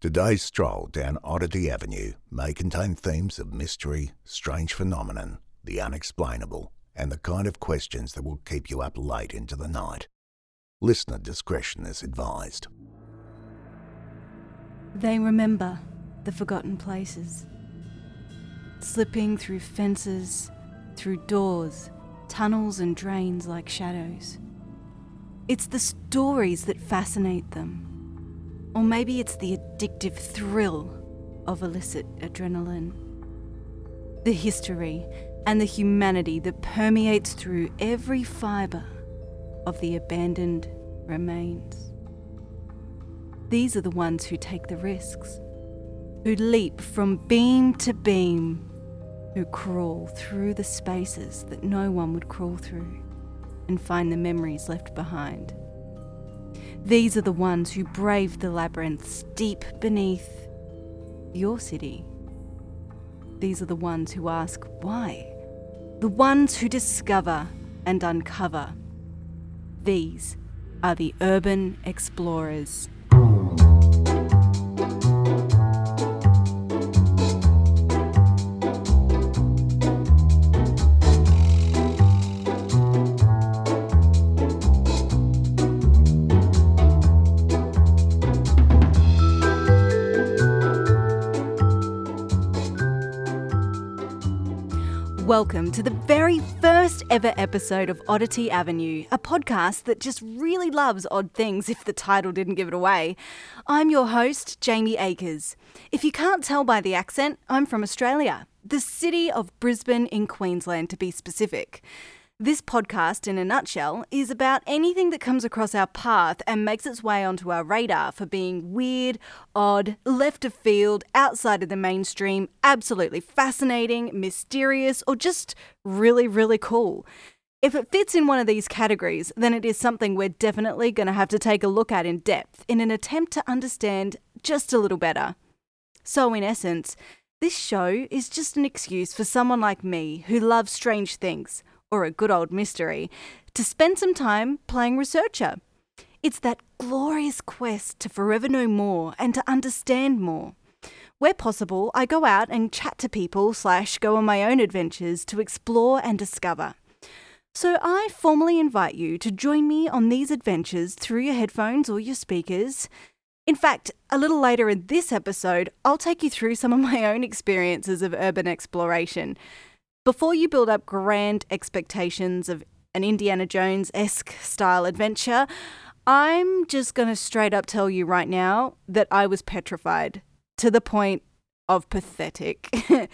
Today's stroll down Oddity Avenue may contain themes of mystery, strange phenomenon, the unexplainable, and the kind of questions that will keep you up late into the night. Listener discretion is advised. They remember the forgotten places. Slipping through fences, through doors, tunnels, and drains like shadows. It's the stories that fascinate them or maybe it's the addictive thrill of illicit adrenaline. The history and the humanity that permeates through every fibre of the abandoned remains. These are the ones who take the risks, who leap from beam to beam, who crawl through the spaces that no one would crawl through and find the memories left behind. These are the ones who brave the labyrinths deep beneath your city. These are the ones who ask why. The ones who discover and uncover. These are the urban explorers. Welcome to the very first ever episode of Oddity Avenue, a podcast that just really loves odd things if the title didn't give it away. I'm your host, Jaimi Acres. If you can't tell by the accent, I'm from Australia, the city of Brisbane in Queensland to be specific. This podcast, in a nutshell, is about anything that comes across our path and makes its way onto our radar for being weird, odd, left of field, outside of the mainstream, absolutely fascinating, mysterious, or just really, really cool. If it fits in one of these categories, then it is something we're definitely going to have to take a look at in depth in an attempt to understand just a little better. So, in essence, this show is just an excuse for someone like me who loves strange things or a good old mystery, to spend some time playing researcher. It's that glorious quest to forever know more and to understand more. Where possible, I go out and chat to people slash go on my own adventures to explore and discover. So I formally invite you to join me on these adventures through your headphones or your speakers. In fact, a little later in this episode, I'll take you through some of my own experiences of urban exploration. Before you build up grand expectations of an Indiana Jones esque style adventure, I'm just going to straight up tell you right now that I was petrified to the point of pathetic.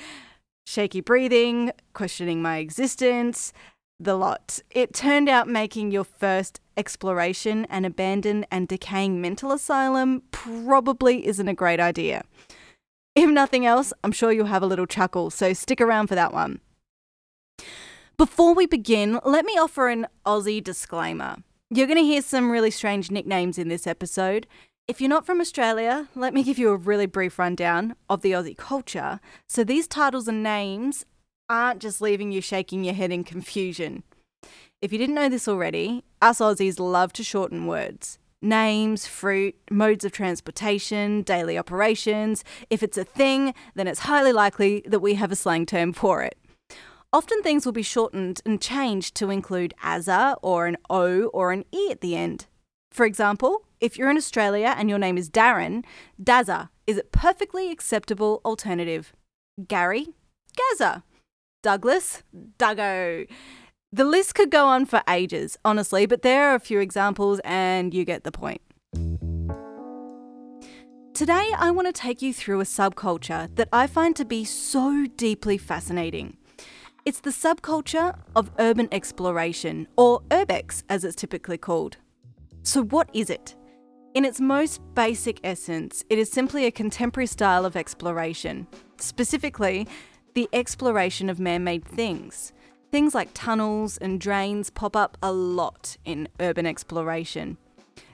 Shaky breathing, questioning my existence, the lot. It turned out making your first exploration an abandoned and decaying mental asylum probably isn't a great idea. If nothing else, I'm sure you'll have a little chuckle, so stick around for that one. Before we begin, let me offer an Aussie disclaimer. You're going to hear some really strange nicknames in this episode. If you're not from Australia, let me give you a really brief rundown of the Aussie culture. So these titles and names aren't just leaving you shaking your head in confusion. If you didn't know this already, us Aussies love to shorten words. Names, fruit, modes of transportation, daily operations. If it's a thing, then it's highly likely that we have a slang term for it. Often things will be shortened and changed to include ASA or an O or an E at the end. For example, if you're in Australia and your name is Darren, Dazza is a perfectly acceptable alternative. Gary, Gazza. Douglas, Duggo. The list could go on for ages, honestly, but there are a few examples and you get the point. Today, I want to take you through a subculture that I find to be so deeply fascinating. It's the subculture of urban exploration, or urbex as it's typically called. So, what is it? In its most basic essence, it is simply a contemporary style of exploration, specifically, the exploration of man made things. Things like tunnels and drains pop up a lot in urban exploration.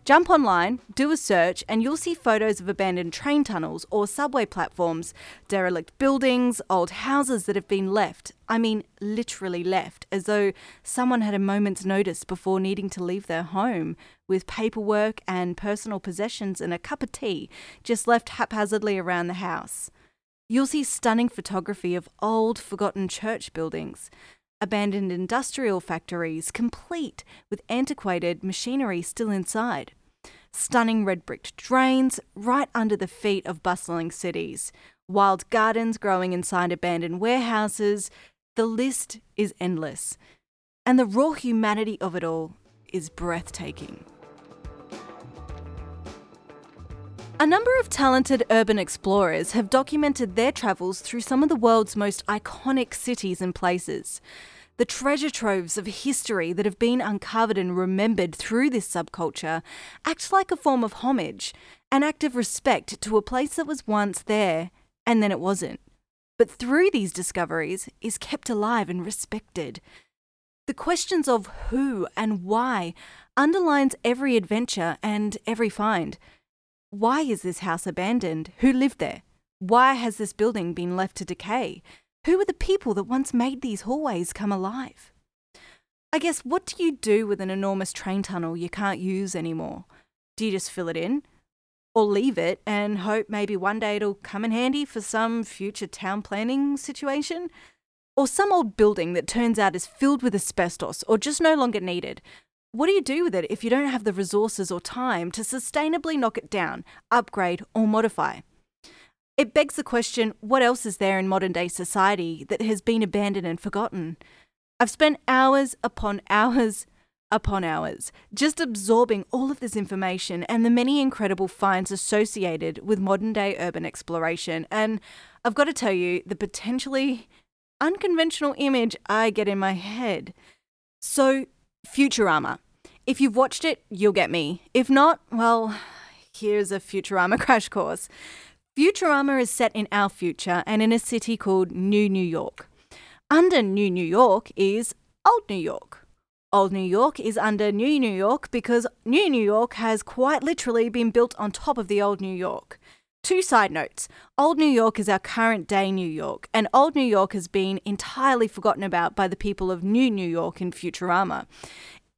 Jump online, do a search, and you'll see photos of abandoned train tunnels or subway platforms, derelict buildings, old houses that have been left. I mean, literally left, as though someone had a moment's notice before needing to leave their home, with paperwork and personal possessions and a cup of tea just left haphazardly around the house. You'll see stunning photography of old, forgotten church buildings, abandoned industrial factories complete with antiquated machinery still inside, stunning red bricked drains right under the feet of bustling cities, wild gardens growing inside abandoned warehouses. The list is endless. And the raw humanity of it all is breathtaking. A number of talented urban explorers have documented their travels through some of the world's most iconic cities and places. The treasure troves of history that have been uncovered and remembered through this subculture act like a form of homage, an act of respect to a place that was once there and then it wasn't. But through these discoveries is kept alive and respected. The questions of who and why underlines every adventure and every find. Why is this house abandoned? Who lived there? Why has this building been left to decay? Who were the people that once made these hallways come alive? I guess what do you do with an enormous train tunnel you can't use anymore? Do you just fill it in? Or leave it and hope maybe one day it'll come in handy for some future town planning situation? Or some old building that turns out is filled with asbestos or just no longer needed? What do you do with it if you don't have the resources or time to sustainably knock it down, upgrade, or modify? It begs the question what else is there in modern day society that has been abandoned and forgotten? I've spent hours upon hours upon hours just absorbing all of this information and the many incredible finds associated with modern day urban exploration. And I've got to tell you, the potentially unconventional image I get in my head. So, Futurama. If you've watched it, you'll get me. If not, well, here's a Futurama crash course. Futurama is set in our future and in a city called New New York. Under New New York is Old New York. Old New York is under New New York because New New York has quite literally been built on top of the Old New York. Two side notes Old New York is our current day New York, and Old New York has been entirely forgotten about by the people of New New York in Futurama.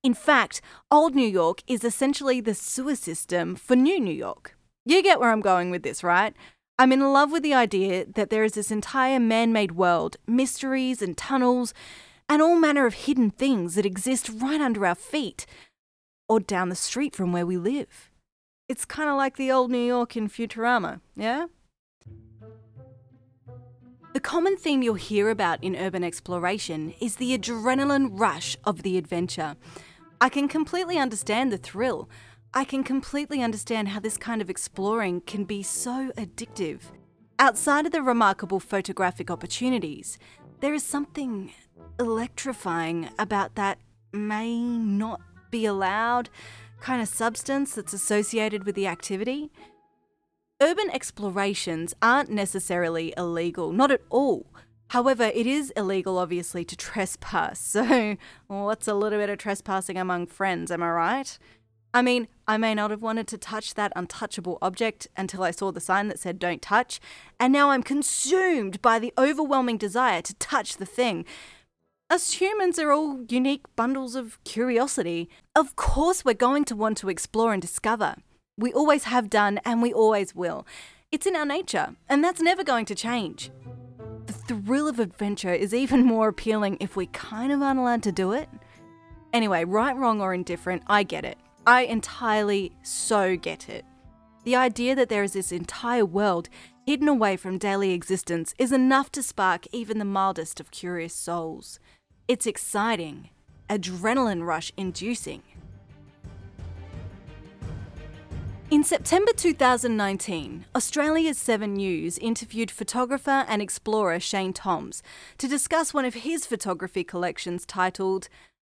In fact, Old New York is essentially the sewer system for New New York. You get where I'm going with this, right? I'm in love with the idea that there is this entire man made world, mysteries and tunnels, and all manner of hidden things that exist right under our feet or down the street from where we live. It's kind of like the old New York in Futurama, yeah? The common theme you'll hear about in urban exploration is the adrenaline rush of the adventure. I can completely understand the thrill. I can completely understand how this kind of exploring can be so addictive. Outside of the remarkable photographic opportunities, there is something electrifying about that may not be allowed kind of substance that's associated with the activity. Urban explorations aren't necessarily illegal, not at all. However, it is illegal, obviously, to trespass. So, what's a little bit of trespassing among friends, am I right? I mean, I may not have wanted to touch that untouchable object until I saw the sign that said don't touch, and now I'm consumed by the overwhelming desire to touch the thing. Us humans are all unique bundles of curiosity. Of course, we're going to want to explore and discover. We always have done, and we always will. It's in our nature, and that's never going to change. The thrill of adventure is even more appealing if we kind of aren't allowed to do it. Anyway, right, wrong, or indifferent, I get it. I entirely so get it. The idea that there is this entire world hidden away from daily existence is enough to spark even the mildest of curious souls. It's exciting, adrenaline rush inducing. In September 2019, Australia's 7 News interviewed photographer and explorer Shane Thoms to discuss one of his photography collections titled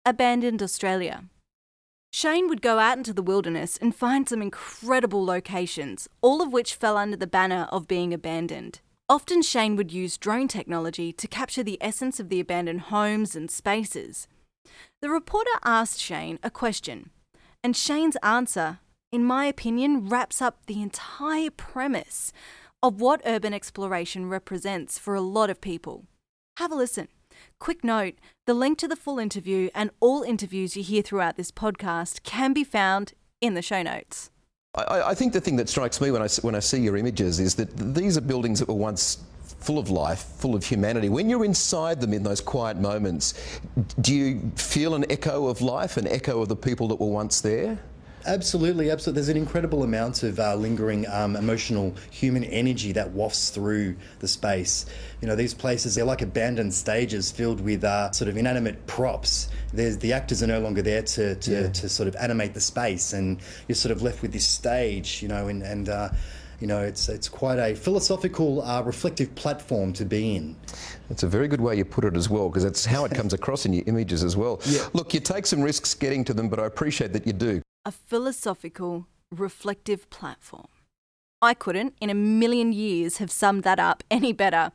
Abandoned Australia. Shane would go out into the wilderness and find some incredible locations, all of which fell under the banner of being abandoned. Often, Shane would use drone technology to capture the essence of the abandoned homes and spaces. The reporter asked Shane a question, and Shane's answer in my opinion, wraps up the entire premise of what urban exploration represents for a lot of people. Have a listen. Quick note the link to the full interview and all interviews you hear throughout this podcast can be found in the show notes. I, I think the thing that strikes me when I, when I see your images is that these are buildings that were once full of life, full of humanity. When you're inside them in those quiet moments, do you feel an echo of life, an echo of the people that were once there? Absolutely, absolutely. There's an incredible amount of uh, lingering um, emotional human energy that wafts through the space. You know, these places, they're like abandoned stages filled with uh, sort of inanimate props. There's, the actors are no longer there to, to, yeah. to, sort of animate the space, and you're sort of left with this stage, you know, and, and uh, you know, it's it's quite a philosophical, uh, reflective platform to be in. That's a very good way you put it as well, because that's how it comes across in your images as well. Yeah. Look, you take some risks getting to them, but I appreciate that you do a philosophical, reflective platform. I couldn't, in a million years, have summed that up any better.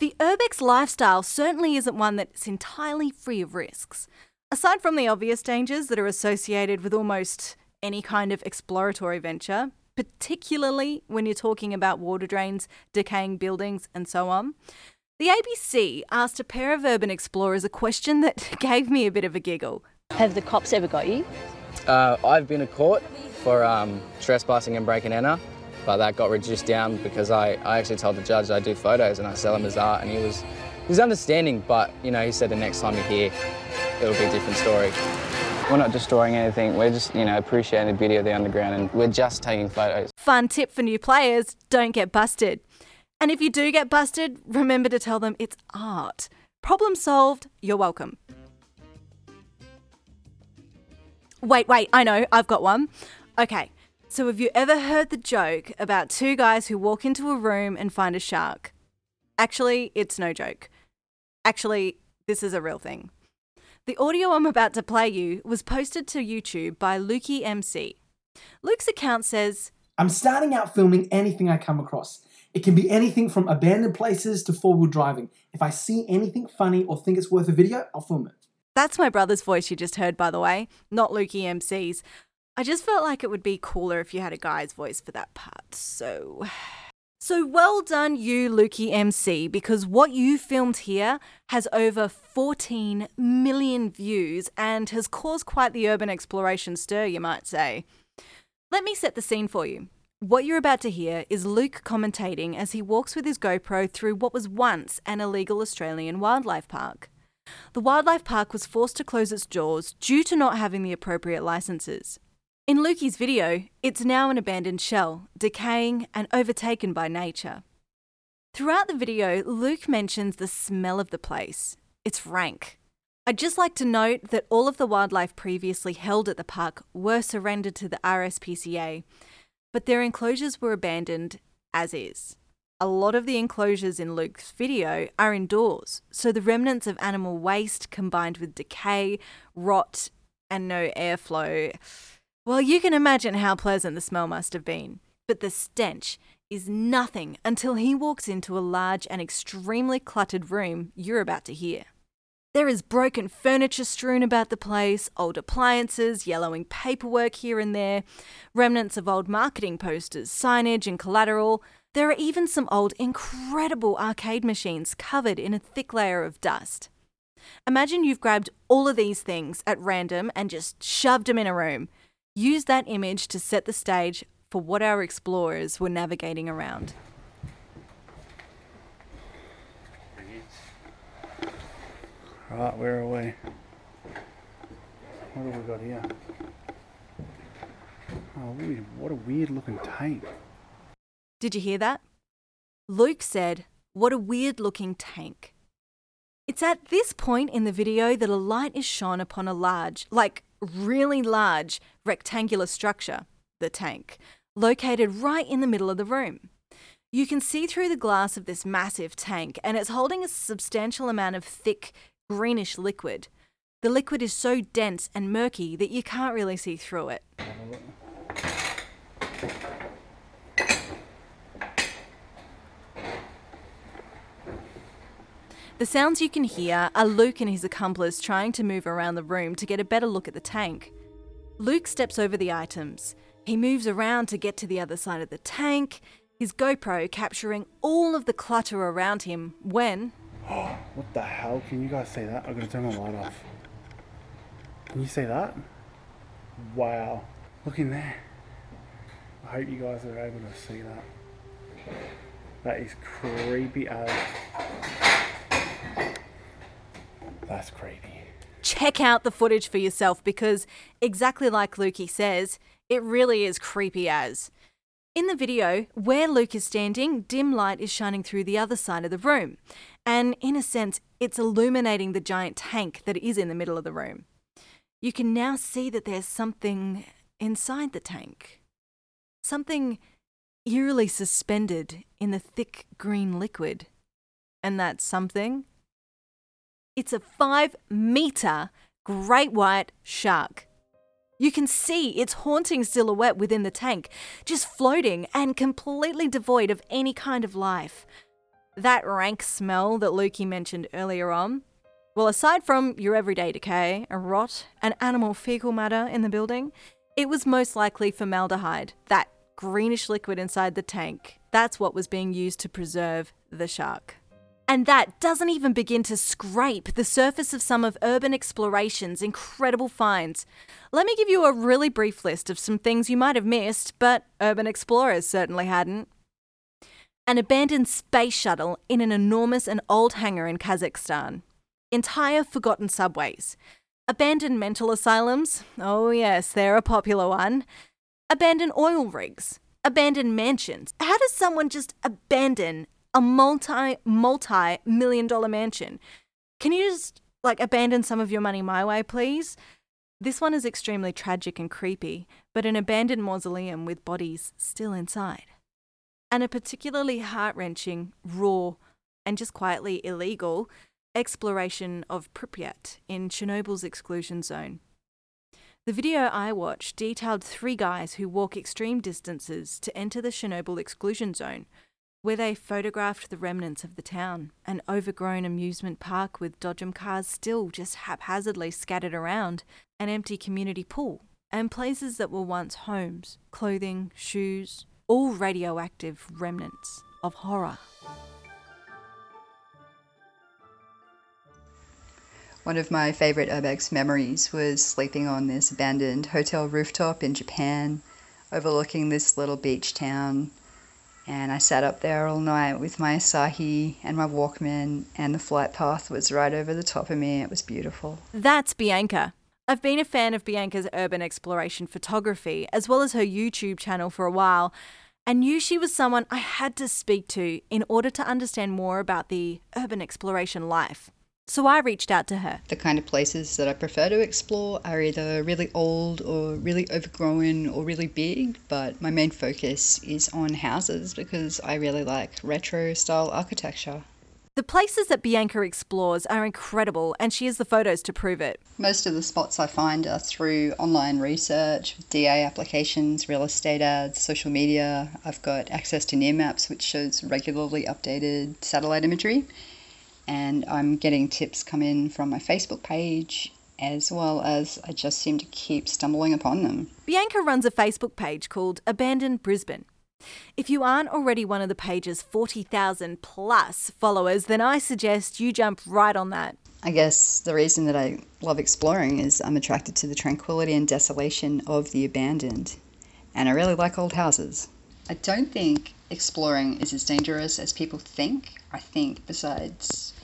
The Urbex lifestyle certainly isn't one that's entirely free of risks. Aside from the obvious dangers that are associated with almost any kind of exploratory venture, particularly when you're talking about water drains, decaying buildings, and so on. The ABC asked a pair of urban explorers a question that gave me a bit of a giggle. Have the cops ever got you? Uh, I've been to court for um, trespassing and breaking enter, but that got reduced down because I, I actually told the judge I do photos and I sell them as art, and he was he was understanding, but you know he said the next time you're here, it'll be a different story. We're not destroying anything. We're just, you know, appreciating the beauty of the underground and we're just taking photos. Fun tip for new players don't get busted. And if you do get busted, remember to tell them it's art. Problem solved, you're welcome. Wait, wait, I know, I've got one. Okay, so have you ever heard the joke about two guys who walk into a room and find a shark? Actually, it's no joke. Actually, this is a real thing. The audio I'm about to play you was posted to YouTube by Lukie MC. Luke's account says, I'm starting out filming anything I come across. It can be anything from abandoned places to four wheel driving. If I see anything funny or think it's worth a video, I'll film it. That's my brother's voice you just heard, by the way, not Lukie MC's. I just felt like it would be cooler if you had a guy's voice for that part, so. So well done, you, Lukie MC, because what you filmed here has over 14 million views and has caused quite the urban exploration stir, you might say. Let me set the scene for you. What you're about to hear is Luke commentating as he walks with his GoPro through what was once an illegal Australian wildlife park. The wildlife park was forced to close its doors due to not having the appropriate licenses. In Lukie's video, it's now an abandoned shell, decaying and overtaken by nature. Throughout the video, Luke mentions the smell of the place. It's rank. I'd just like to note that all of the wildlife previously held at the park were surrendered to the RSPCA, but their enclosures were abandoned as is. A lot of the enclosures in Luke's video are indoors, so the remnants of animal waste combined with decay, rot, and no airflow well, you can imagine how pleasant the smell must have been. But the stench is nothing until he walks into a large and extremely cluttered room you're about to hear. There is broken furniture strewn about the place, old appliances, yellowing paperwork here and there, remnants of old marketing posters, signage, and collateral. There are even some old, incredible arcade machines covered in a thick layer of dust. Imagine you've grabbed all of these things at random and just shoved them in a room. Use that image to set the stage for what our explorers were navigating around. Right, where are we? What have we got here? Oh, what a weird looking tank. Did you hear that? Luke said, What a weird looking tank. It's at this point in the video that a light is shone upon a large, like really large rectangular structure, the tank, located right in the middle of the room. You can see through the glass of this massive tank, and it's holding a substantial amount of thick, greenish liquid. The liquid is so dense and murky that you can't really see through it. The sounds you can hear are Luke and his accomplice trying to move around the room to get a better look at the tank. Luke steps over the items. He moves around to get to the other side of the tank, his GoPro capturing all of the clutter around him when, Oh, What the hell? Can you guys see that? I'm gonna turn my light off. Can you see that? Wow. Look in there. I hope you guys are able to see that. That is creepy as. That's creepy. check out the footage for yourself because, exactly like Lukie says, it really is creepy as. In the video, where Luke is standing, dim light is shining through the other side of the room, and in a sense, it's illuminating the giant tank that is in the middle of the room. You can now see that there's something inside the tank. Something eerily suspended in the thick green liquid. And that something it's a five meter great white shark. You can see its haunting silhouette within the tank, just floating and completely devoid of any kind of life. That rank smell that Lukie mentioned earlier on. Well, aside from your everyday decay, a rot, and animal fecal matter in the building, it was most likely formaldehyde, that greenish liquid inside the tank. That's what was being used to preserve the shark. And that doesn't even begin to scrape the surface of some of Urban Exploration's incredible finds. Let me give you a really brief list of some things you might have missed, but Urban Explorers certainly hadn't. An abandoned space shuttle in an enormous and old hangar in Kazakhstan. Entire forgotten subways. Abandoned mental asylums. Oh, yes, they're a popular one. Abandoned oil rigs. Abandoned mansions. How does someone just abandon a multi multi million dollar mansion. Can you just like abandon some of your money my way, please? This one is extremely tragic and creepy, but an abandoned mausoleum with bodies still inside. And a particularly heart wrenching, raw, and just quietly illegal exploration of Pripyat in Chernobyl's exclusion zone. The video I watched detailed three guys who walk extreme distances to enter the Chernobyl exclusion zone, where they photographed the remnants of the town, an overgrown amusement park with Dodgem cars still just haphazardly scattered around, an empty community pool, and places that were once homes, clothing, shoes, all radioactive remnants of horror. One of my favourite Urbex memories was sleeping on this abandoned hotel rooftop in Japan, overlooking this little beach town. And I sat up there all night with my Asahi and my Walkman, and the flight path was right over the top of me. It was beautiful. That's Bianca. I've been a fan of Bianca's urban exploration photography, as well as her YouTube channel for a while, and knew she was someone I had to speak to in order to understand more about the urban exploration life. So I reached out to her. The kind of places that I prefer to explore are either really old or really overgrown or really big, but my main focus is on houses because I really like retro style architecture. The places that Bianca explores are incredible, and she has the photos to prove it. Most of the spots I find are through online research, DA applications, real estate ads, social media. I've got access to Near Maps, which shows regularly updated satellite imagery and I'm getting tips come in from my Facebook page as well as I just seem to keep stumbling upon them. Bianca runs a Facebook page called Abandoned Brisbane. If you aren't already one of the page's 40,000 plus followers, then I suggest you jump right on that. I guess the reason that I love exploring is I'm attracted to the tranquility and desolation of the abandoned, and I really like old houses. I don't think exploring is as dangerous as people think. I think besides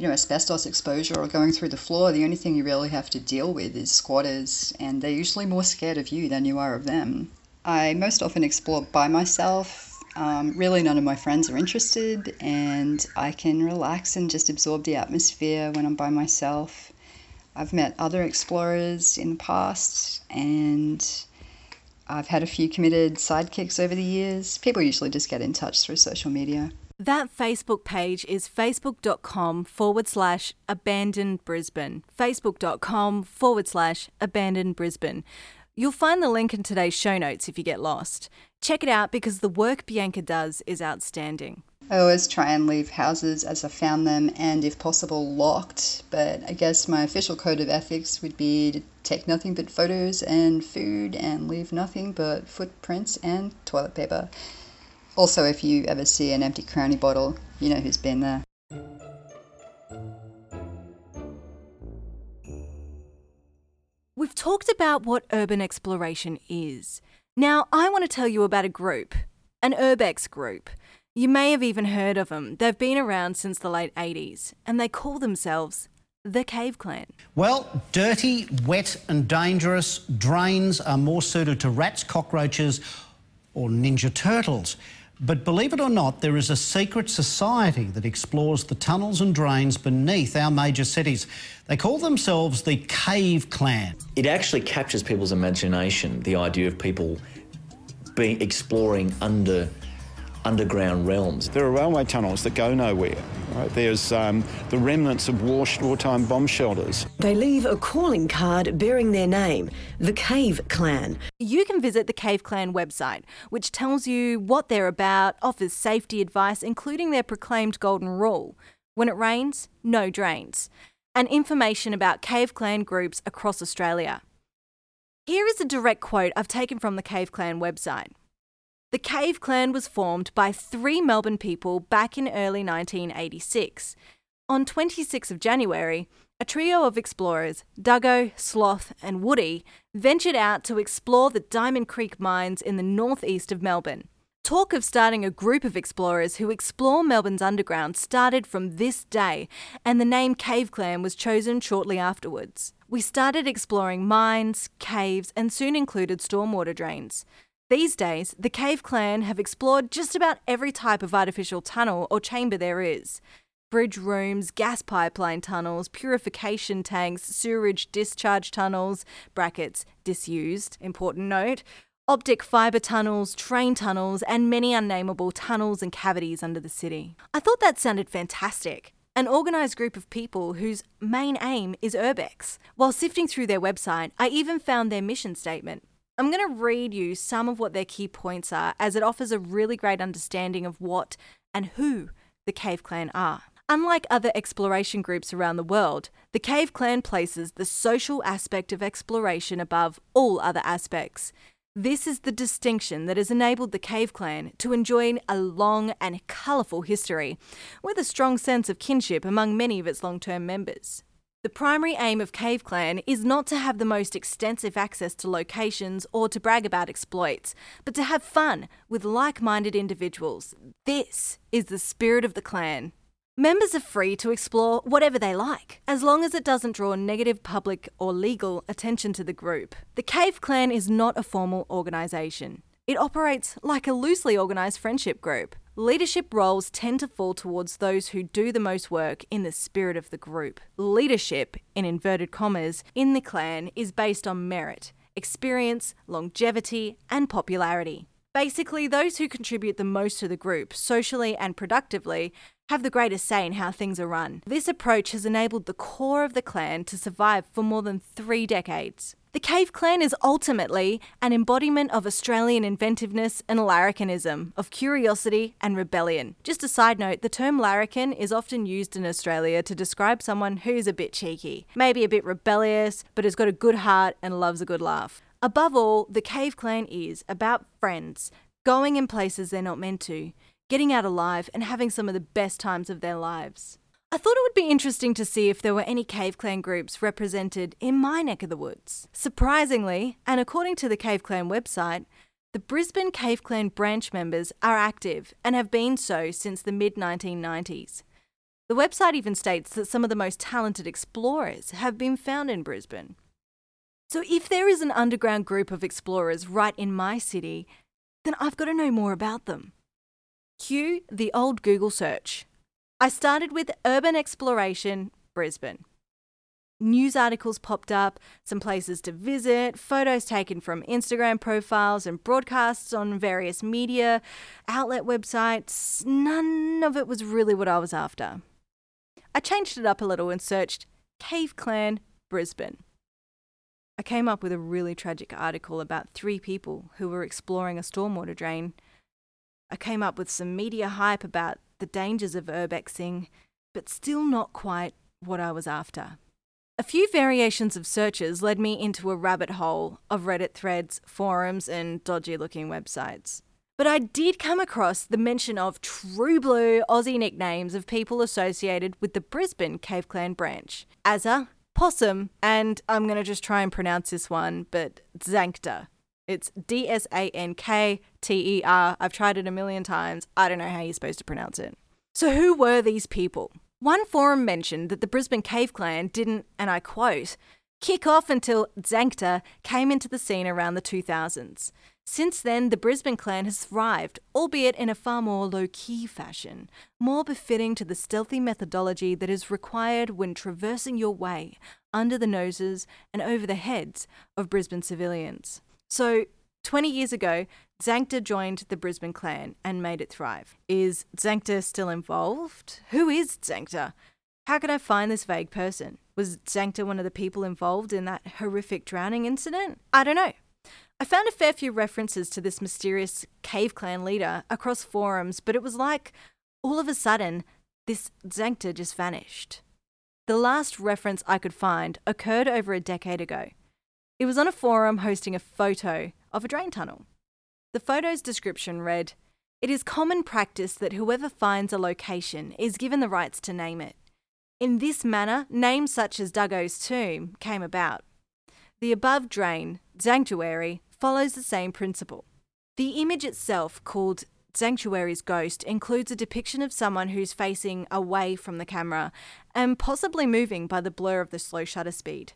you know, asbestos exposure or going through the floor, the only thing you really have to deal with is squatters, and they're usually more scared of you than you are of them. I most often explore by myself. Um, really, none of my friends are interested, and I can relax and just absorb the atmosphere when I'm by myself. I've met other explorers in the past, and I've had a few committed sidekicks over the years. People usually just get in touch through social media. That Facebook page is facebook.com forward slash abandoned Brisbane. Facebook.com forward slash abandoned Brisbane. You'll find the link in today's show notes if you get lost. Check it out because the work Bianca does is outstanding. I always try and leave houses as I found them and, if possible, locked. But I guess my official code of ethics would be to take nothing but photos and food and leave nothing but footprints and toilet paper. Also, if you ever see an empty crowny bottle, you know who's been there. We've talked about what urban exploration is. Now, I want to tell you about a group, an urbex group. You may have even heard of them. They've been around since the late 80s, and they call themselves the Cave Clan. Well, dirty, wet, and dangerous, drains are more suited to rats, cockroaches, or ninja turtles. But believe it or not, there is a secret society that explores the tunnels and drains beneath our major cities. They call themselves the Cave Clan. It actually captures people's imagination, the idea of people being exploring under underground realms. There are railway tunnels that go nowhere. Right? There's um, the remnants of war, wartime bomb shelters. They leave a calling card bearing their name, the Cave Clan. You can visit the Cave Clan website, which tells you what they're about, offers safety advice, including their proclaimed golden rule when it rains, no drains, and information about Cave Clan groups across Australia. Here is a direct quote I've taken from the Cave Clan website. The Cave Clan was formed by three Melbourne people back in early 1986. On 26th of January, a trio of explorers, Duggo, Sloth, and Woody, ventured out to explore the Diamond Creek mines in the northeast of Melbourne. Talk of starting a group of explorers who explore Melbourne's underground started from this day, and the name Cave Clan was chosen shortly afterwards. We started exploring mines, caves, and soon included stormwater drains. These days, the Cave Clan have explored just about every type of artificial tunnel or chamber there is bridge rooms, gas pipeline tunnels, purification tanks, sewerage discharge tunnels, brackets, disused, important note, optic fibre tunnels, train tunnels, and many unnameable tunnels and cavities under the city. I thought that sounded fantastic. An organised group of people whose main aim is urbex. While sifting through their website, I even found their mission statement. I'm going to read you some of what their key points are, as it offers a really great understanding of what and who the Cave Clan are. Unlike other exploration groups around the world, the Cave Clan places the social aspect of exploration above all other aspects. This is the distinction that has enabled the Cave Clan to enjoy a long and colourful history, with a strong sense of kinship among many of its long term members. The primary aim of Cave Clan is not to have the most extensive access to locations or to brag about exploits, but to have fun with like minded individuals. This is the spirit of the clan. Members are free to explore whatever they like, as long as it doesn't draw negative public or legal attention to the group. The Cave Clan is not a formal organisation. It operates like a loosely organised friendship group. Leadership roles tend to fall towards those who do the most work in the spirit of the group. Leadership, in inverted commas, in the clan is based on merit, experience, longevity, and popularity. Basically, those who contribute the most to the group, socially and productively, have the greatest say in how things are run. This approach has enabled the core of the clan to survive for more than three decades. The Cave Clan is ultimately an embodiment of Australian inventiveness and larrikinism, of curiosity and rebellion. Just a side note, the term larrikin is often used in Australia to describe someone who's a bit cheeky, maybe a bit rebellious, but has got a good heart and loves a good laugh. Above all, the Cave Clan is about friends, going in places they're not meant to, getting out alive, and having some of the best times of their lives. I thought it would be interesting to see if there were any Cave Clan groups represented in my neck of the woods. Surprisingly, and according to the Cave Clan website, the Brisbane Cave Clan branch members are active and have been so since the mid 1990s. The website even states that some of the most talented explorers have been found in Brisbane. So, if there is an underground group of explorers right in my city, then I've got to know more about them. Cue the old Google search. I started with Urban Exploration Brisbane. News articles popped up, some places to visit, photos taken from Instagram profiles, and broadcasts on various media outlet websites. None of it was really what I was after. I changed it up a little and searched Cave Clan Brisbane. I came up with a really tragic article about three people who were exploring a stormwater drain. I came up with some media hype about the dangers of urbexing, but still not quite what I was after. A few variations of searches led me into a rabbit hole of Reddit threads, forums, and dodgy looking websites. But I did come across the mention of true blue Aussie nicknames of people associated with the Brisbane Cave Clan branch Azza, Possum, and I'm going to just try and pronounce this one, but Dsankter. It's D S A N K T E R. I've tried it a million times. I don't know how you're supposed to pronounce it. So, who were these people? One forum mentioned that the Brisbane Cave Clan didn't, and I quote, kick off until Dsankter came into the scene around the 2000s. Since then, the Brisbane clan has thrived, albeit in a far more low key fashion, more befitting to the stealthy methodology that is required when traversing your way under the noses and over the heads of Brisbane civilians. So, 20 years ago, Dsankter joined the Brisbane clan and made it thrive. Is Dsankter still involved? Who is Dsankter? How can I find this vague person? Was Dsankter one of the people involved in that horrific drowning incident? I don't know. I found a fair few references to this mysterious cave clan leader across forums, but it was like all of a sudden this Dsankter just vanished. The last reference I could find occurred over a decade ago. It was on a forum hosting a photo of a drain tunnel. The photo's description read It is common practice that whoever finds a location is given the rights to name it. In this manner, names such as Duggo's tomb came about. The above drain, Sanctuary, follows the same principle. The image itself, called Sanctuary's Ghost, includes a depiction of someone who's facing away from the camera and possibly moving by the blur of the slow shutter speed.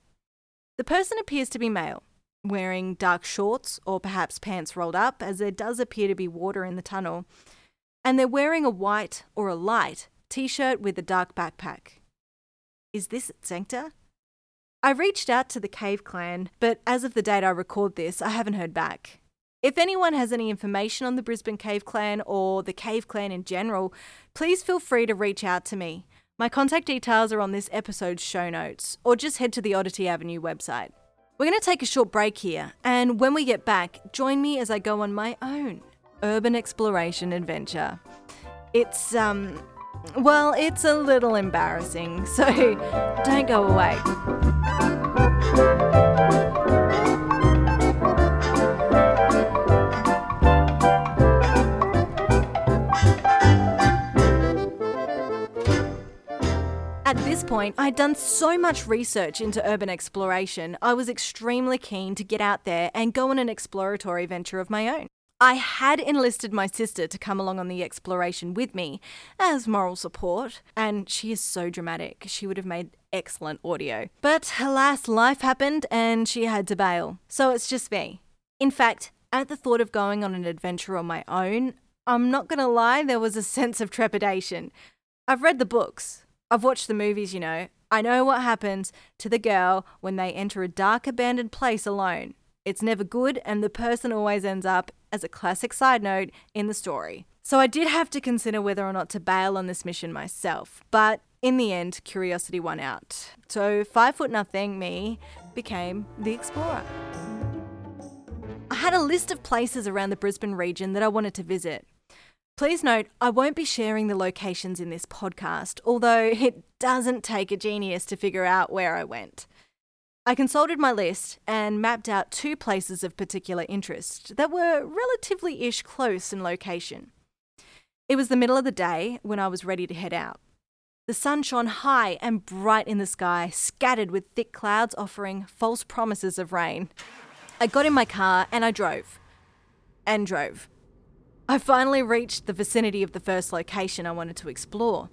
The person appears to be male, wearing dark shorts or perhaps pants rolled up, as there does appear to be water in the tunnel, and they're wearing a white or a light t shirt with a dark backpack. Is this Dsankter? I reached out to the Cave Clan, but as of the date I record this, I haven't heard back. If anyone has any information on the Brisbane Cave Clan or the Cave Clan in general, please feel free to reach out to me. My contact details are on this episode's show notes, or just head to the Oddity Avenue website. We're going to take a short break here, and when we get back, join me as I go on my own urban exploration adventure. It's, um, well, it's a little embarrassing, so don't go away. This point, I'd done so much research into urban exploration, I was extremely keen to get out there and go on an exploratory venture of my own. I had enlisted my sister to come along on the exploration with me as moral support, and she is so dramatic. She would have made excellent audio. But alas, life happened and she had to bail. So it's just me. In fact, at the thought of going on an adventure on my own, I'm not gonna lie, there was a sense of trepidation. I've read the books, I've watched the movies, you know. I know what happens to the girl when they enter a dark, abandoned place alone. It's never good, and the person always ends up, as a classic side note, in the story. So I did have to consider whether or not to bail on this mission myself, but in the end, curiosity won out. So five foot nothing me became the explorer. I had a list of places around the Brisbane region that I wanted to visit. Please note, I won't be sharing the locations in this podcast, although it doesn't take a genius to figure out where I went. I consulted my list and mapped out two places of particular interest that were relatively ish close in location. It was the middle of the day when I was ready to head out. The sun shone high and bright in the sky, scattered with thick clouds offering false promises of rain. I got in my car and I drove. And drove. I finally reached the vicinity of the first location I wanted to explore.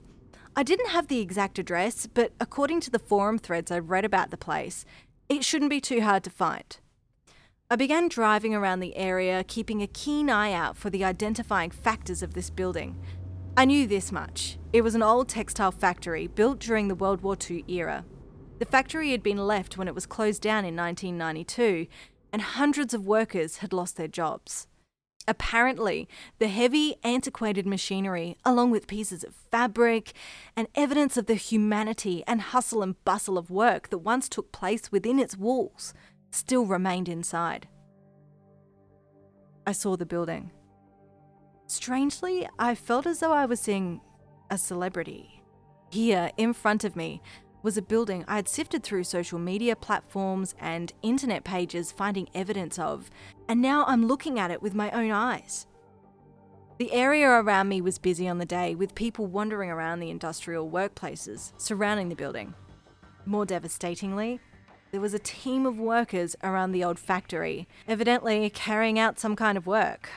I didn't have the exact address, but according to the forum threads I read about the place, it shouldn't be too hard to find. I began driving around the area, keeping a keen eye out for the identifying factors of this building. I knew this much it was an old textile factory built during the World War II era. The factory had been left when it was closed down in 1992, and hundreds of workers had lost their jobs. Apparently, the heavy, antiquated machinery, along with pieces of fabric and evidence of the humanity and hustle and bustle of work that once took place within its walls, still remained inside. I saw the building. Strangely, I felt as though I was seeing a celebrity. Here, in front of me, was a building I had sifted through social media platforms and internet pages finding evidence of, and now I'm looking at it with my own eyes. The area around me was busy on the day with people wandering around the industrial workplaces surrounding the building. More devastatingly, there was a team of workers around the old factory, evidently carrying out some kind of work.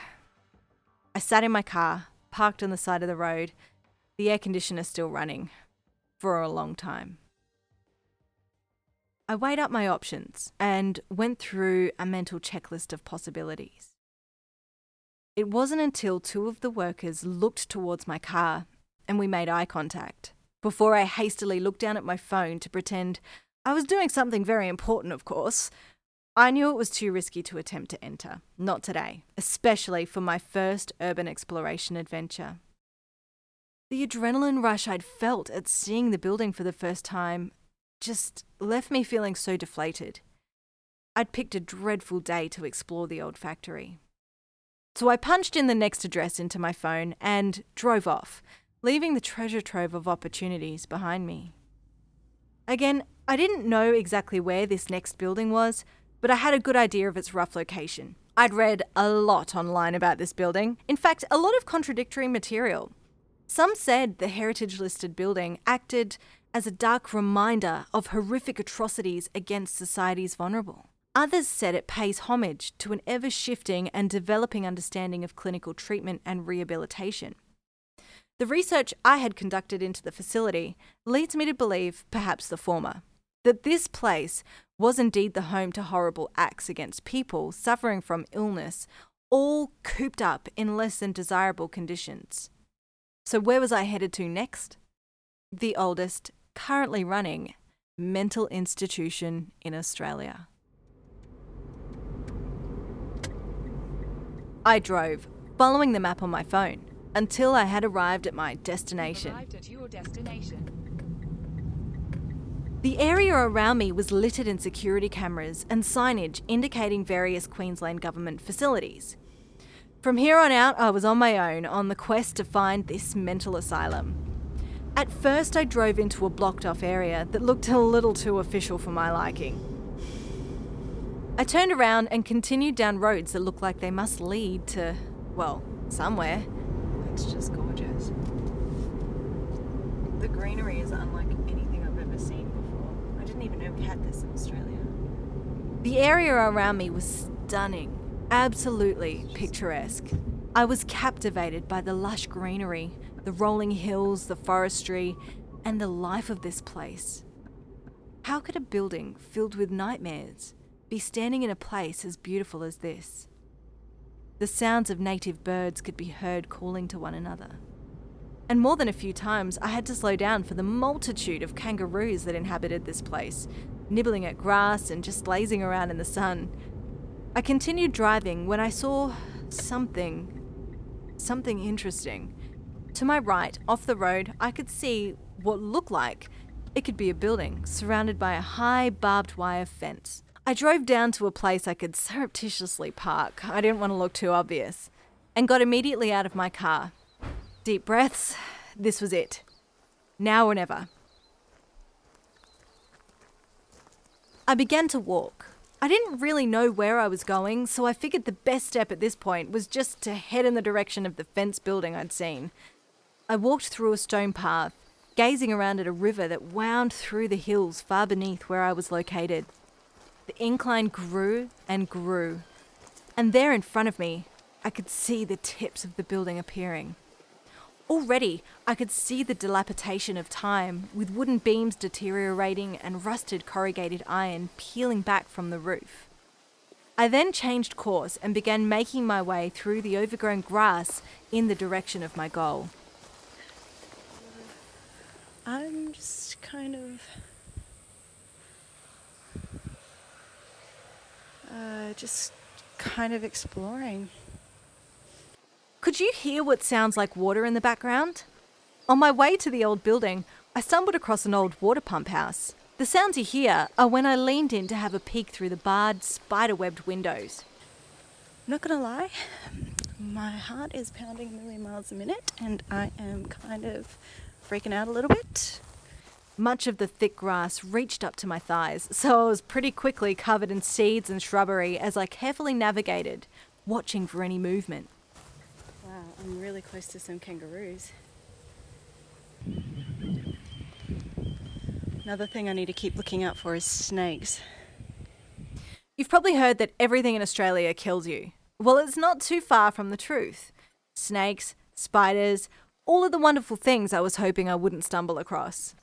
I sat in my car, parked on the side of the road, the air conditioner still running, for a long time. I weighed up my options and went through a mental checklist of possibilities. It wasn't until two of the workers looked towards my car and we made eye contact before I hastily looked down at my phone to pretend I was doing something very important, of course. I knew it was too risky to attempt to enter. Not today, especially for my first urban exploration adventure. The adrenaline rush I'd felt at seeing the building for the first time just left me feeling so deflated. I'd picked a dreadful day to explore the old factory. So I punched in the next address into my phone and drove off, leaving the treasure trove of opportunities behind me. Again, I didn't know exactly where this next building was, but I had a good idea of its rough location. I'd read a lot online about this building, in fact, a lot of contradictory material. Some said the heritage listed building acted as a dark reminder of horrific atrocities against society's vulnerable. Others said it pays homage to an ever shifting and developing understanding of clinical treatment and rehabilitation. The research I had conducted into the facility leads me to believe perhaps the former that this place was indeed the home to horrible acts against people suffering from illness, all cooped up in less than desirable conditions. So, where was I headed to next? The oldest currently running mental institution in Australia. I drove, following the map on my phone, until I had arrived at my destination. destination. The area around me was littered in security cameras and signage indicating various Queensland government facilities. From here on out, I was on my own on the quest to find this mental asylum. At first, I drove into a blocked off area that looked a little too official for my liking. I turned around and continued down roads that looked like they must lead to, well, somewhere. It's just gorgeous. The greenery is unlike anything I've ever seen before. I didn't even know we had this in Australia. The area around me was stunning, absolutely picturesque. I was captivated by the lush greenery, the rolling hills, the forestry, and the life of this place. How could a building filled with nightmares be standing in a place as beautiful as this? The sounds of native birds could be heard calling to one another. And more than a few times, I had to slow down for the multitude of kangaroos that inhabited this place, nibbling at grass and just lazing around in the sun. I continued driving when I saw something. Something interesting. To my right, off the road, I could see what looked like it could be a building surrounded by a high barbed wire fence. I drove down to a place I could surreptitiously park. I didn't want to look too obvious. And got immediately out of my car. Deep breaths. This was it. Now or never. I began to walk. I didn't really know where I was going, so I figured the best step at this point was just to head in the direction of the fence building I'd seen. I walked through a stone path, gazing around at a river that wound through the hills far beneath where I was located. The incline grew and grew, and there in front of me, I could see the tips of the building appearing. Already, I could see the dilapidation of time, with wooden beams deteriorating and rusted corrugated iron peeling back from the roof. I then changed course and began making my way through the overgrown grass in the direction of my goal. I'm just kind of. Uh, just kind of exploring. Could you hear what sounds like water in the background? On my way to the old building, I stumbled across an old water pump house. The sounds you hear are when I leaned in to have a peek through the barred, spider webbed windows. Not gonna lie, my heart is pounding a million miles a minute, and I am kind of freaking out a little bit. Much of the thick grass reached up to my thighs, so I was pretty quickly covered in seeds and shrubbery as I carefully navigated, watching for any movement. Wow, I'm really close to some kangaroos. Another thing I need to keep looking out for is snakes. You've probably heard that everything in Australia kills you. Well, it's not too far from the truth. Snakes, spiders, all of the wonderful things I was hoping I wouldn't stumble across.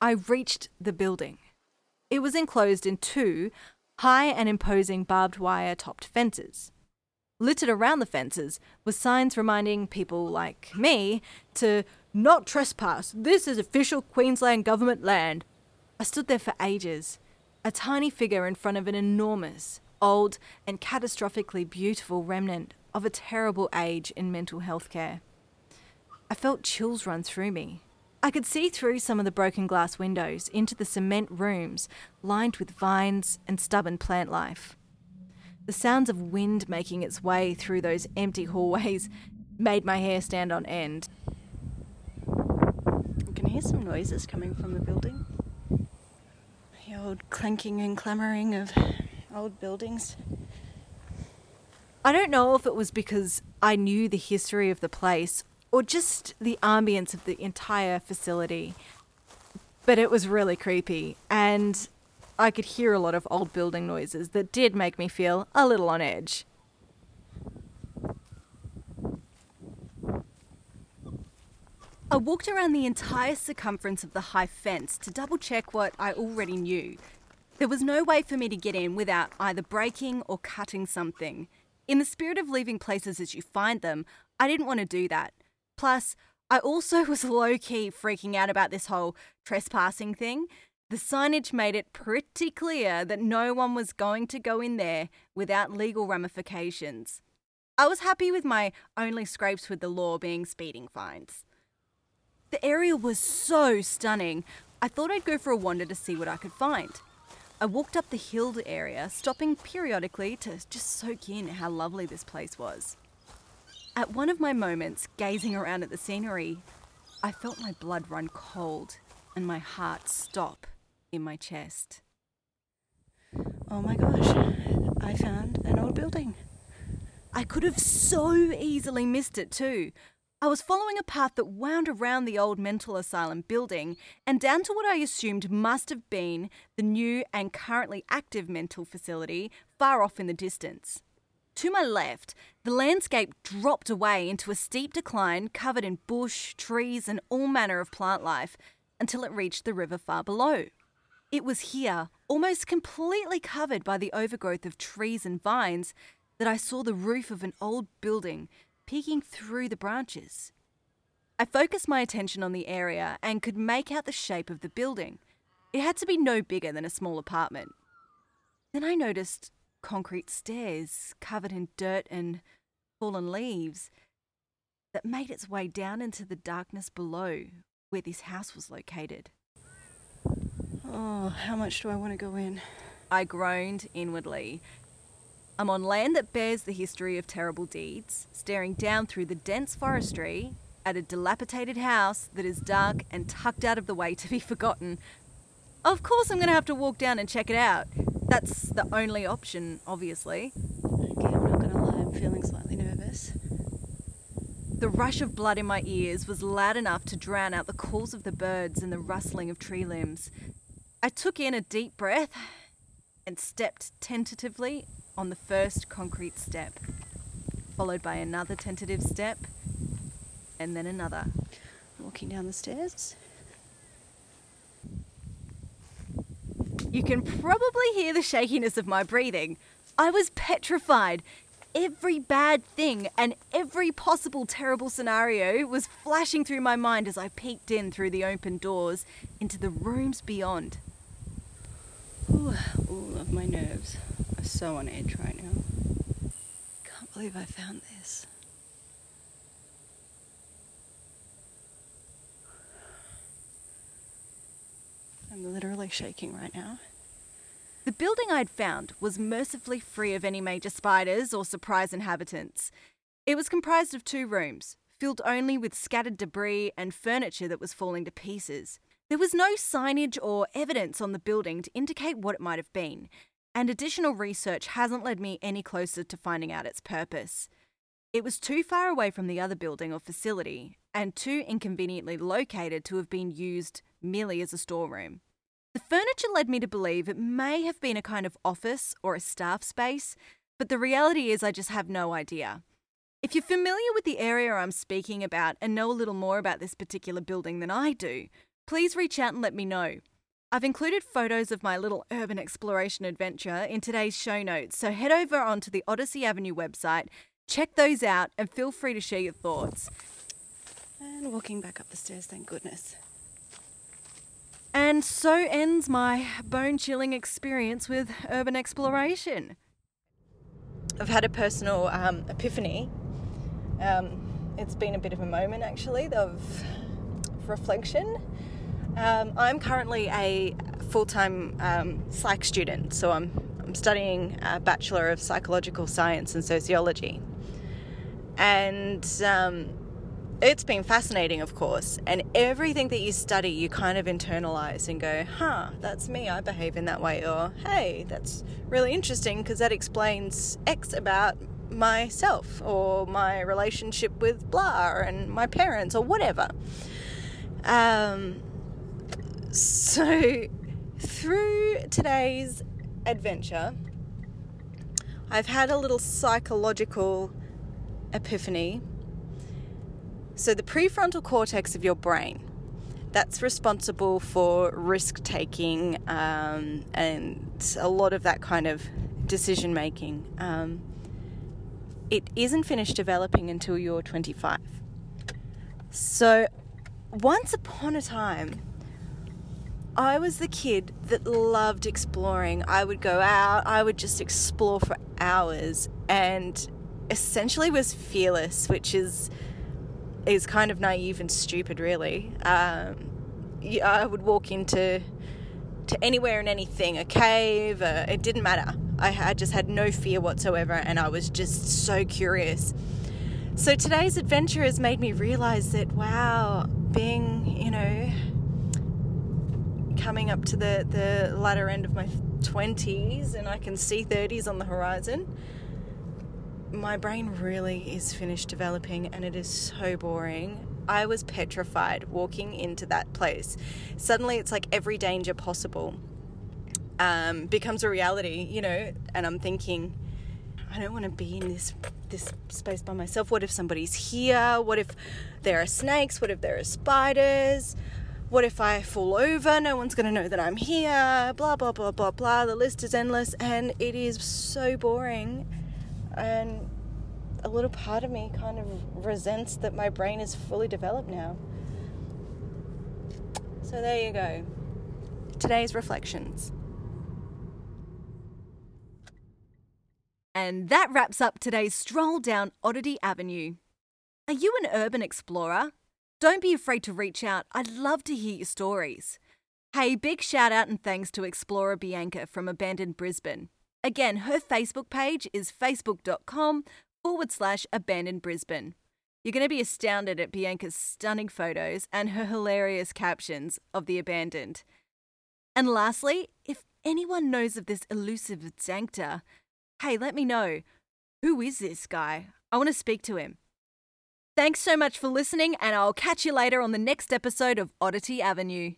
I reached the building. It was enclosed in two high and imposing barbed wire topped fences. Littered around the fences were signs reminding people like me to not trespass. This is official Queensland government land. I stood there for ages, a tiny figure in front of an enormous, old, and catastrophically beautiful remnant of a terrible age in mental health care. I felt chills run through me. I could see through some of the broken glass windows into the cement rooms lined with vines and stubborn plant life. The sounds of wind making its way through those empty hallways made my hair stand on end. I can hear some noises coming from the building. Old clanking and clamouring of old buildings. I don't know if it was because I knew the history of the place or just the ambience of the entire facility, but it was really creepy and I could hear a lot of old building noises that did make me feel a little on edge. I walked around the entire circumference of the high fence to double check what I already knew. There was no way for me to get in without either breaking or cutting something. In the spirit of leaving places as you find them, I didn't want to do that. Plus, I also was low key freaking out about this whole trespassing thing. The signage made it pretty clear that no one was going to go in there without legal ramifications. I was happy with my only scrapes with the law being speeding fines. The area was so stunning, I thought I'd go for a wander to see what I could find. I walked up the hilled area, stopping periodically to just soak in how lovely this place was. At one of my moments, gazing around at the scenery, I felt my blood run cold and my heart stop in my chest. Oh my gosh, I found an old building. I could have so easily missed it too. I was following a path that wound around the old mental asylum building and down to what I assumed must have been the new and currently active mental facility far off in the distance. To my left, the landscape dropped away into a steep decline covered in bush, trees, and all manner of plant life until it reached the river far below. It was here, almost completely covered by the overgrowth of trees and vines, that I saw the roof of an old building peeking through the branches. I focused my attention on the area and could make out the shape of the building. It had to be no bigger than a small apartment. Then I noticed concrete stairs covered in dirt and fallen leaves that made its way down into the darkness below where this house was located. Oh, how much do I want to go in? I groaned inwardly. I'm on land that bears the history of terrible deeds, staring down through the dense forestry at a dilapidated house that is dark and tucked out of the way to be forgotten. Of course, I'm going to have to walk down and check it out. That's the only option, obviously. Okay, I'm not going to lie, I'm feeling slightly nervous. The rush of blood in my ears was loud enough to drown out the calls of the birds and the rustling of tree limbs. I took in a deep breath and stepped tentatively on the first concrete step, followed by another tentative step, and then another. Walking down the stairs. You can probably hear the shakiness of my breathing. I was petrified. Every bad thing and every possible terrible scenario was flashing through my mind as I peeked in through the open doors into the rooms beyond. Ooh, all of my nerves so on edge right now. Can't believe I found this. I'm literally shaking right now. The building I'd found was mercifully free of any major spiders or surprise inhabitants. It was comprised of two rooms, filled only with scattered debris and furniture that was falling to pieces. There was no signage or evidence on the building to indicate what it might have been, and additional research hasn't led me any closer to finding out its purpose. It was too far away from the other building or facility, and too inconveniently located to have been used merely as a storeroom. The furniture led me to believe it may have been a kind of office or a staff space, but the reality is I just have no idea. If you're familiar with the area I'm speaking about and know a little more about this particular building than I do, please reach out and let me know. I've included photos of my little urban exploration adventure in today's show notes, so head over onto the Oddity Avenue website, check those out, and feel free to share your thoughts. And walking back up the stairs, thank goodness. And so ends my bone chilling experience with urban exploration. I've had a personal um, epiphany. Um, it's been a bit of a moment actually of reflection. Um, I'm currently a full time um, psych student, so I'm, I'm studying a Bachelor of Psychological Science and Sociology. And um, it's been fascinating, of course. And everything that you study, you kind of internalize and go, huh, that's me, I behave in that way. Or, hey, that's really interesting because that explains X about myself or my relationship with blah and my parents or whatever. Um, so, through today's adventure, I've had a little psychological epiphany. So, the prefrontal cortex of your brain, that's responsible for risk taking um, and a lot of that kind of decision making. Um, it isn't finished developing until you're 25. So, once upon a time, I was the kid that loved exploring. I would go out, I would just explore for hours and essentially was fearless, which is is kind of naive and stupid, really. Um, I would walk into to anywhere and anything, a cave, uh, it didn't matter. I, I just had no fear whatsoever, and I was just so curious. So today's adventure has made me realize that wow, being you know coming up to the, the latter end of my 20s and I can see 30s on the horizon, my brain really is finished developing and it is so boring. I was petrified walking into that place. Suddenly, it's like every danger possible um, becomes a reality, you know, and I'm thinking, I don't want to be in this this space by myself. What if somebody's here? What if there are snakes? What if there are spiders? What if I fall over? No one's going to know that I'm here. Blah, blah, blah, blah, blah. The list is endless and it is so boring. And a little part of me kind of resents that my brain is fully developed now. So there you go. Today's reflections. And that wraps up today's stroll down Oddity Avenue. Are you an urban explorer? Don't be afraid to reach out. I'd love to hear your stories. Hey, big shout out and thanks to Explorer Bianca from Abandoned Brisbane. Again, her Facebook page is facebook.com forward slash abandoned Brisbane. You're going to be astounded at Bianca's stunning photos and her hilarious captions of the abandoned. And lastly, if anyone knows of this elusive Zankta, hey, let me know. Who is this guy? I want to speak to him. Thanks so much for listening, and I'll catch you later on the next episode of Oddity Avenue.